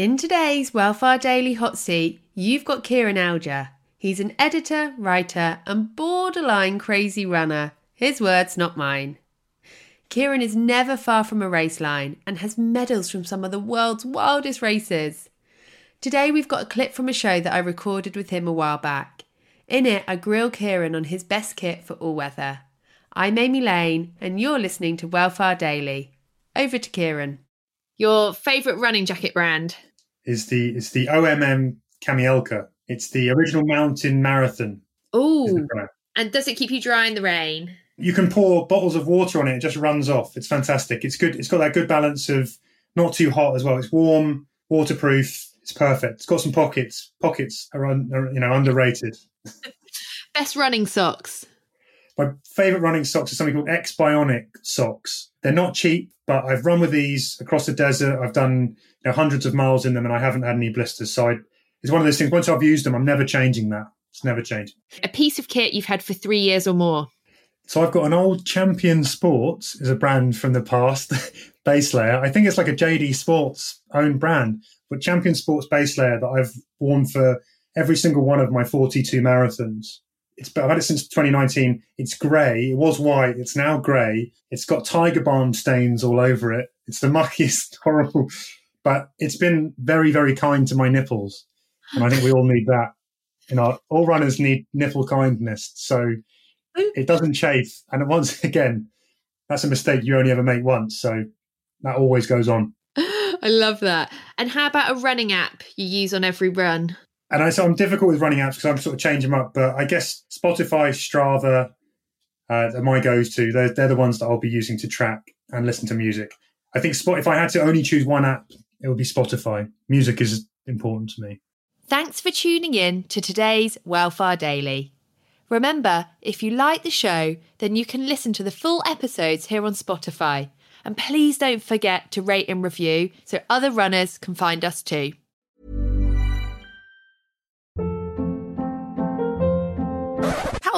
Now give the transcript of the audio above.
In today's Well Far Daily Hot Seat, you've got Kieran Alger. He's an editor, writer, and borderline crazy runner. His words, not mine. Kieran is never far from a race line and has medals from some of the world's wildest races. Today, we've got a clip from a show that I recorded with him a while back. In it, I grill Kieran on his best kit for all weather. I'm Amy Lane, and you're listening to Well Far Daily. Over to Kieran. Your favourite running jacket brand? Is the it's the OMM Kamleika. It's the original mountain marathon. Oh, And does it keep you dry in the rain? You can pour bottles of water on it, it just runs off. It's fantastic. It's good. It's got that good balance of not too hot as well. It's warm, waterproof. It's perfect. It's got some pockets. Pockets are, un, are you know underrated. Best running socks. My favorite running socks are something called X Bionic socks. They're not cheap, but I've run with these across the desert. I've done you know, hundreds of miles in them, and I haven't had any blisters. So I, it's one of those things. Once I've used them, I'm never changing that. It's never changed. A piece of kit you've had for three years or more. So I've got an old Champion Sports is a brand from the past base layer. I think it's like a JD Sports own brand, but Champion Sports base layer that I've worn for every single one of my 42 marathons. It's I've had it since 2019. It's grey. It was white. It's now grey. It's got tiger balm stains all over it. It's the muckiest, horrible, but it's been very, very kind to my nipples, and I think we all need that. You know, all runners need nipple kindness. So it doesn't chafe. And once again, that's a mistake you only ever make once. So that always goes on. I love that. And how about a running app you use on every run? And I, so I'm difficult with running apps because I'm sort of changing them up. But I guess Spotify, Strava, uh, are my goes to. They're, they're the ones that I'll be using to track and listen to music. I think Spot, if I had to only choose one app, it would be Spotify. Music is important to me. Thanks for tuning in to today's Well Far Daily. Remember, if you like the show, then you can listen to the full episodes here on Spotify. And please don't forget to rate and review so other runners can find us too.